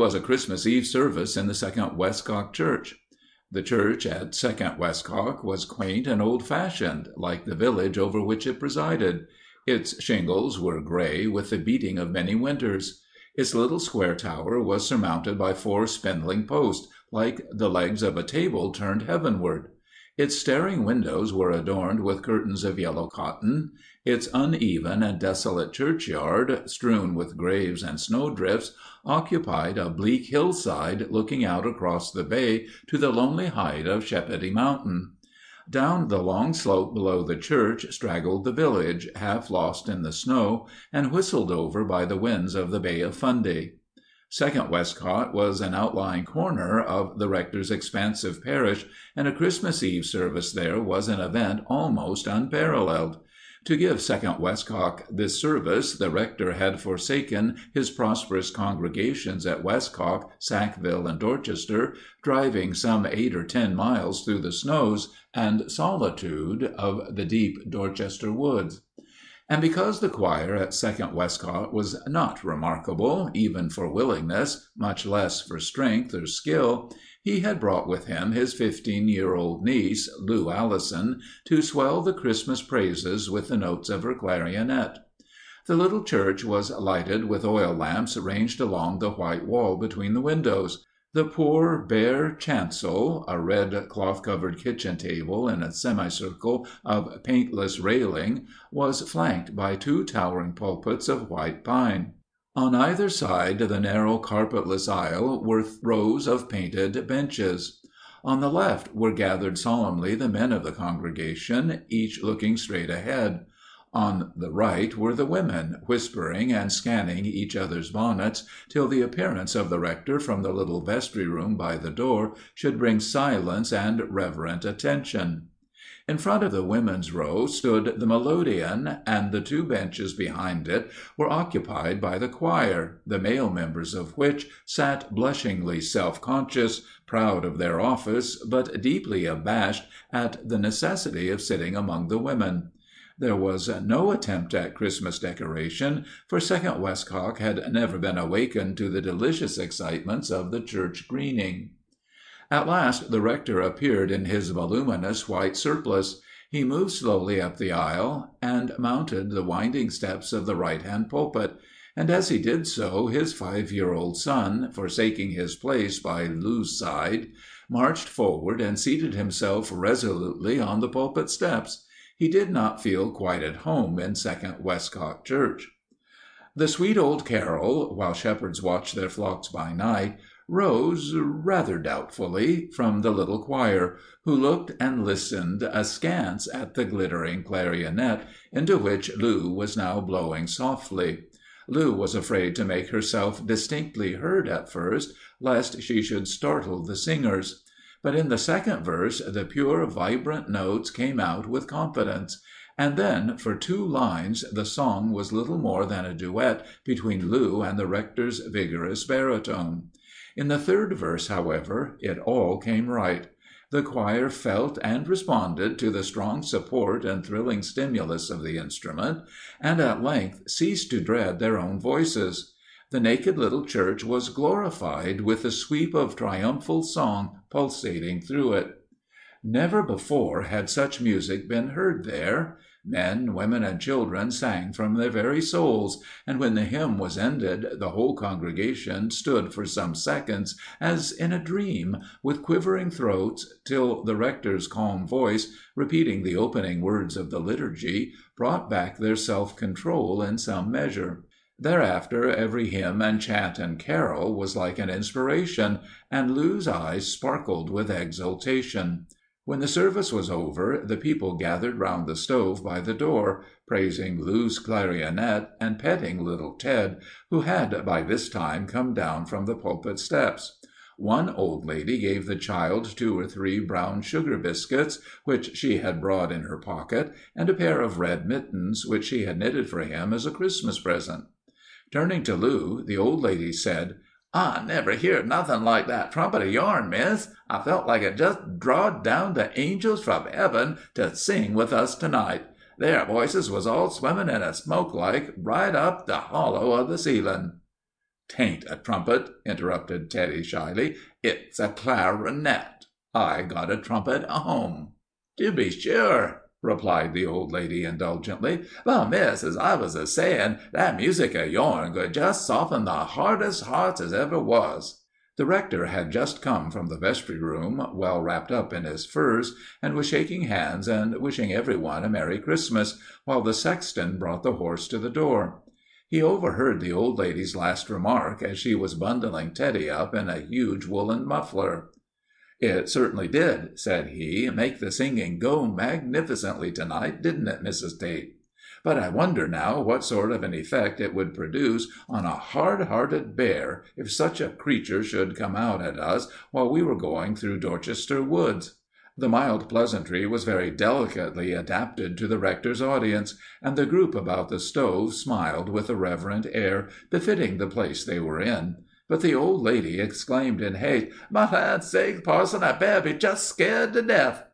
was a Christmas Eve service in the Second Westcock church. The church at Second Westcock was quaint and old fashioned, like the village over which it presided. Its shingles were grey with the beating of many winters. Its little square tower was surmounted by four spindling posts, like the legs of a table turned heavenward. Its staring windows were adorned with curtains of yellow cotton. Its uneven and desolate churchyard, strewn with graves and snowdrifts, occupied a bleak hillside looking out across the bay to the lonely height of Shepody Mountain. Down the long slope below the church straggled the village, half lost in the snow, and whistled over by the winds of the Bay of Fundy. Second Westcock was an outlying corner of the rector's expansive parish, and a Christmas Eve service there was an event almost unparalleled. To give Second Westcock this service the rector had forsaken his prosperous congregations at Westcock, Sackville, and Dorchester, driving some eight or ten miles through the snows and solitude of the deep Dorchester woods. And because the choir at Second Westcock was not remarkable, even for willingness, much less for strength or skill, he had brought with him his fifteen year old niece, Lou Allison, to swell the Christmas praises with the notes of her clarionet. The little church was lighted with oil lamps ranged along the white wall between the windows. The poor, bare chancel, a red cloth covered kitchen table in a semicircle of paintless railing, was flanked by two towering pulpits of white pine. On either side the narrow carpetless aisle were rows of painted benches. On the left were gathered solemnly the men of the congregation, each looking straight ahead. On the right were the women, whispering and scanning each other's bonnets, till the appearance of the rector from the little vestry room by the door should bring silence and reverent attention. In front of the women's row stood the melodeon, and the two benches behind it were occupied by the choir, the male members of which sat blushingly self conscious, proud of their office, but deeply abashed at the necessity of sitting among the women. There was no attempt at Christmas decoration, for Second Westcock had never been awakened to the delicious excitements of the church greening. At last the rector appeared in his voluminous white surplice. He moved slowly up the aisle and mounted the winding steps of the right hand pulpit; and as he did so his five year old son, forsaking his place by Lou's side, marched forward and seated himself resolutely on the pulpit steps. He did not feel quite at home in Second Westcock church. The sweet old carol, "While shepherds watch their flocks by night," rose, rather doubtfully, from the little choir, who looked and listened askance at the glittering clarionet, into which Lou was now blowing softly. Lou was afraid to make herself distinctly heard at first, lest she should startle the singers. But in the second verse the pure, vibrant notes came out with confidence; and then for two lines the song was little more than a duet between Lou and the rector's vigorous baritone. In the third verse, however, it all came right. The choir felt and responded to the strong support and thrilling stimulus of the instrument, and at length ceased to dread their own voices the naked little church was glorified with the sweep of triumphal song pulsating through it. Never before had such music been heard there. Men, women, and children sang from their very souls, and when the hymn was ended the whole congregation stood for some seconds as in a dream, with quivering throats, till the rector's calm voice, repeating the opening words of the liturgy, brought back their self control in some measure. Thereafter every hymn and chant and carol was like an inspiration, and Lou's eyes sparkled with exultation. When the service was over, the people gathered round the stove by the door, praising Lou's clarionet and petting little Ted, who had by this time come down from the pulpit steps. One old lady gave the child two or three brown sugar biscuits, which she had brought in her pocket, and a pair of red mittens, which she had knitted for him as a Christmas present. Turning to Lou, the old lady said, "I never heerd nothing like that trumpet of yourn, miss. I felt like it just drawed down the angels from heaven to sing with us to night. Their voices was all swimmin' in a smoke like, right up the hollow of the ceiling." "'Tain't a trumpet," interrupted Teddy, shyly. "It's a clar'net. I got a trumpet at home." "To be sure," replied the old lady, indulgently. "But, miss, as I was a sayin', that music of yourn could just soften the hardest hearts as ever was." The Rector had just come from the vestry room, well wrapped up in his furs, and was shaking hands and wishing every one a merry Christmas, while the sexton brought the horse to the door. He overheard the old lady's last remark as she was bundling Teddy up in a huge woollen muffler. "It certainly did," said he, "make the singing go magnificently to night, didn't it, Mrs. Tate? But I wonder, now, what sort of an effect it would produce on a hard hearted bear if such a creature should come out at us while we were going through Dorchester woods." The mild pleasantry was very delicately adapted to the Rector's audience, and the group about the stove smiled with a reverent air befitting the place they were in; but the old lady exclaimed in haste, "My land's sake, parson, that bear be just scared to death!"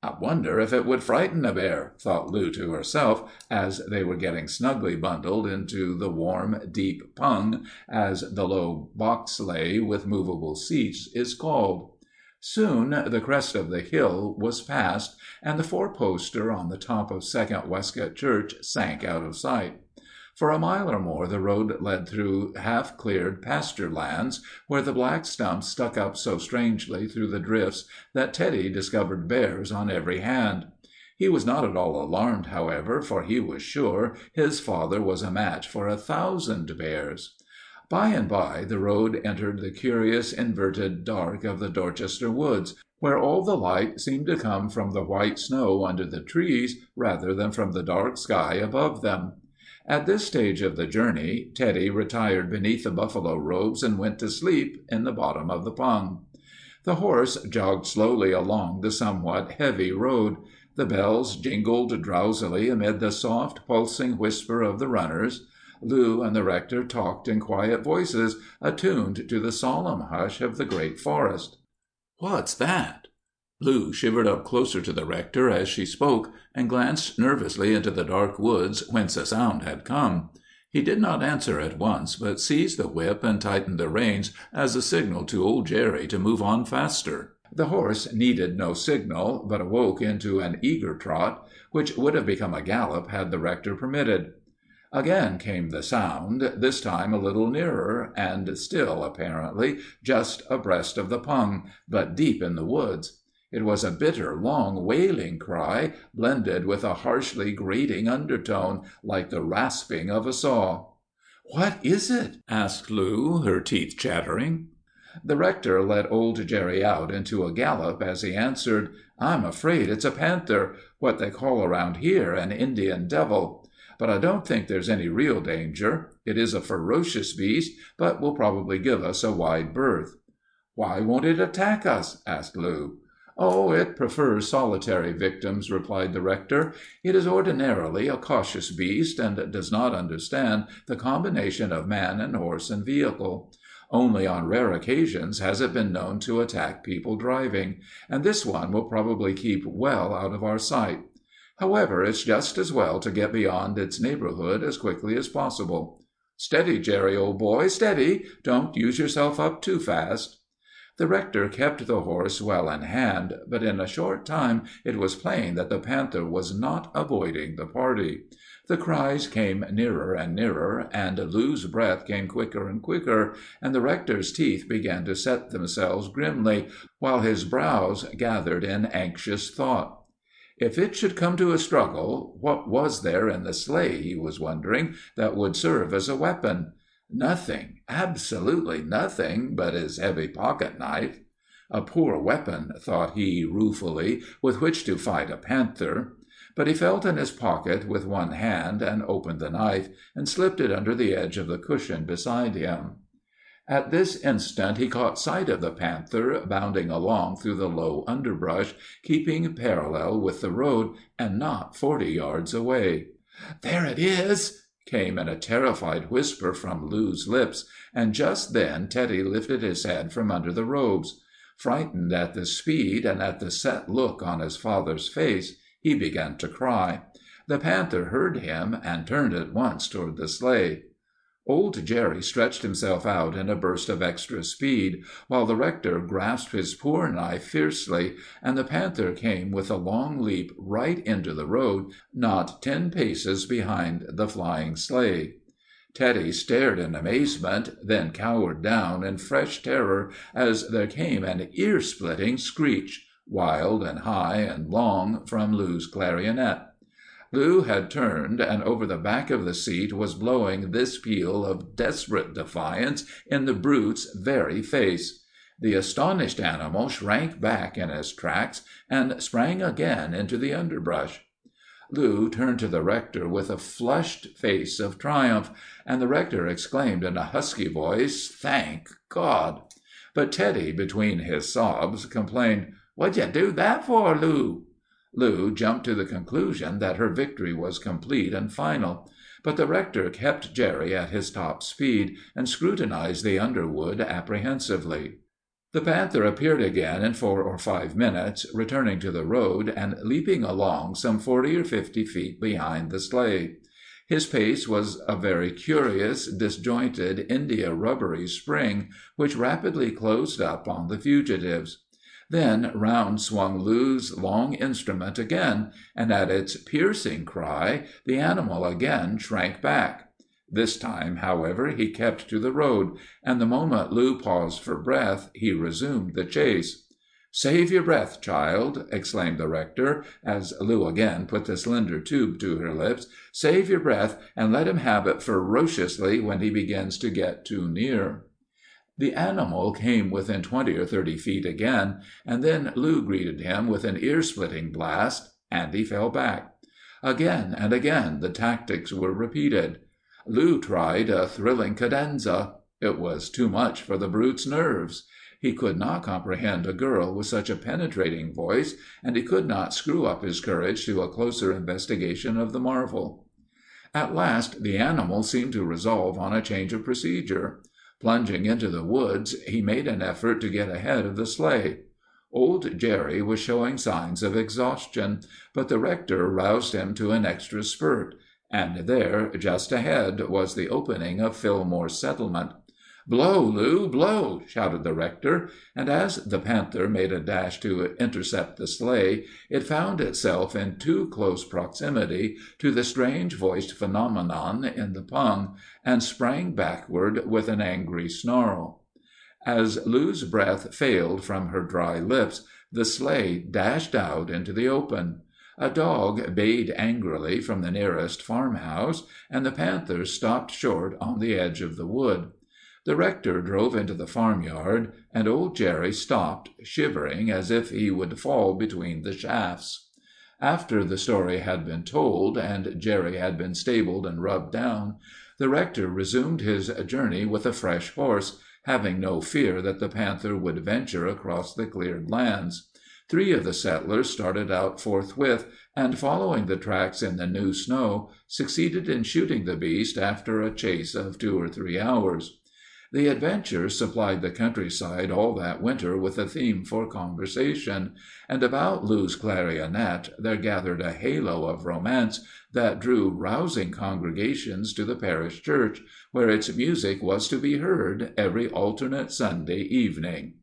"I wonder if it would frighten a bear?" thought Lou to herself, as they were getting snugly bundled into the warm, deep pung, as the low box sleigh with movable seats is called. Soon the crest of the hill was passed, and the four poster on the top of Second Westcock Church sank out of sight. For a mile or more the road led through half cleared pasture lands, where the black stumps stuck up so strangely through the drifts that Teddy discovered bears on every hand. He was not at all alarmed, however, for he was sure his father was a match for a thousand bears. By and by the road entered the curious inverted dark of the Dorchester woods, where all the light seemed to come from the white snow under the trees rather than from the dark sky above them. At this stage of the journey Teddy retired beneath the buffalo robes and went to sleep in the bottom of the pung. The horse jogged slowly along the somewhat heavy road. The bells jingled drowsily amid the soft, pulsing whisper of the runners. Lou and the Rector talked in quiet voices, attuned to the solemn hush of the great forest. "What's that?" Lou shivered up closer to the Rector as she spoke, and glanced nervously into the dark woods whence the sound had come. He did not answer at once, but seized the whip and tightened the reins as a signal to old Jerry to move on faster. The horse needed no signal, but awoke into an eager trot, which would have become a gallop had the Rector permitted. Again came the sound, this time a little nearer, and still, apparently, just abreast of the pung, but deep in the woods. It was a bitter, long, wailing cry, blended with a harshly grating undertone, like the rasping of a saw. "What is it?" asked Lou, her teeth chattering. The Rector let old Jerry out into a gallop as he answered, "I'm afraid it's a panther what they call around here an Indian devil. But I don't think there's any real danger. It is a ferocious beast, but will probably give us a wide berth." "Why won't it attack us?" asked Lou. "Oh, it prefers solitary victims," replied the Rector. "It is ordinarily a cautious beast, and does not understand the combination of man and horse and vehicle. Only on rare occasions has it been known to attack people driving, and this one will probably keep well out of our sight. However, it's just as well to get beyond its neighborhood as quickly as possible. Steady, Jerry, old boy, steady! Don't use yourself up too fast." The Rector kept the horse well in hand, but in a short time it was plain that the panther was not avoiding the party. The cries came nearer and nearer, and Lou's breath came quicker and quicker, and the Rector's teeth began to set themselves grimly, while his brows gathered in anxious thought. If it should come to a struggle, what was there in the sleigh, he was wondering, that would serve as a weapon? Nothing, absolutely nothing, but his heavy pocket knife. A poor weapon, thought he, ruefully, with which to fight a panther. But he felt in his pocket with one hand, and opened the knife, and slipped it under the edge of the cushion beside him. At this instant he caught sight of the panther bounding along through the low underbrush, keeping parallel with the road, and not forty yards away. "There it is!" Came in a terrified whisper from Lou's lips, and just then Teddy lifted his head from under the robes. Frightened at the speed and at the set look on his father's face, he began to cry. The panther heard him, and turned at once toward the sleigh. Old Jerry stretched himself out in a burst of extra speed, while the Rector grasped his poor knife fiercely, and the panther came with a long leap right into the road, not ten paces behind the flying sleigh. Teddy stared in amazement, then cowered down in fresh terror as there came an ear splitting screech, wild and high and long, from Lou's clarionet. Lou had turned, and over the back of the seat was blowing this peal of desperate defiance in the brute's very face. The astonished animal shrank back in his tracks and sprang again into the underbrush. Lou turned to the Rector with a flushed face of triumph, and the Rector exclaimed in a husky voice, "Thank God!" But Teddy, between his sobs, complained, "What'd you do that for, Lou?" Lou jumped to the conclusion that her victory was complete and final; but the Rector kept Jerry at his top speed, and scrutinized the underwood apprehensively. The panther appeared again in four or five minutes, returning to the road, and leaping along some forty or fifty feet behind the sleigh. His pace was a very curious, disjointed, india rubbery spring, which rapidly closed up on the fugitives. Then round swung Lou's long instrument again, and at its piercing cry the animal again shrank back. This time, however, he kept to the road, and the moment Lou paused for breath he resumed the chase. "Save your breath, child!" exclaimed the Rector, as Lou again put the slender tube to her lips. "Save your breath, and let him have it ferociously when he begins to get too near." The animal came within twenty or thirty feet again, and then Lou greeted him with an ear splitting blast, and he fell back. Again and again the tactics were repeated. Lou tried a thrilling cadenza. It was too much for the brute's nerves. He could not comprehend a girl with such a penetrating voice, and he could not screw up his courage to a closer investigation of the marvel. At last the animal seemed to resolve on a change of procedure. Plunging into the woods, he made an effort to get ahead of the sleigh. Old Jerry was showing signs of exhaustion, but the Rector roused him to an extra spurt; and there, just ahead, was the opening of Fillmore's settlement. "Blow, Lou, blow!" shouted the Rector, and as the panther made a dash to intercept the sleigh, it found itself in too close proximity to the strange voiced phenomenon in the pung, and sprang backward with an angry snarl. As Lou's breath failed from her dry lips, the sleigh dashed out into the open. A dog bayed angrily from the nearest farmhouse, and the panther stopped short on the edge of the wood. The Rector drove into the farmyard, and old Jerry stopped, shivering as if he would fall between the shafts. After the story had been told, and Jerry had been stabled and rubbed down, the Rector resumed his journey with a fresh horse, having no fear that the panther would venture across the cleared lands. Three of the settlers started out forthwith, and, following the tracks in the new snow, succeeded in shooting the beast after a chase of two or three hours. The adventure supplied the countryside all that winter with a theme for conversation, and about Lou's clarionet there gathered a halo of romance that drew rousing congregations to the parish church, where its music was to be heard every alternate Sunday evening.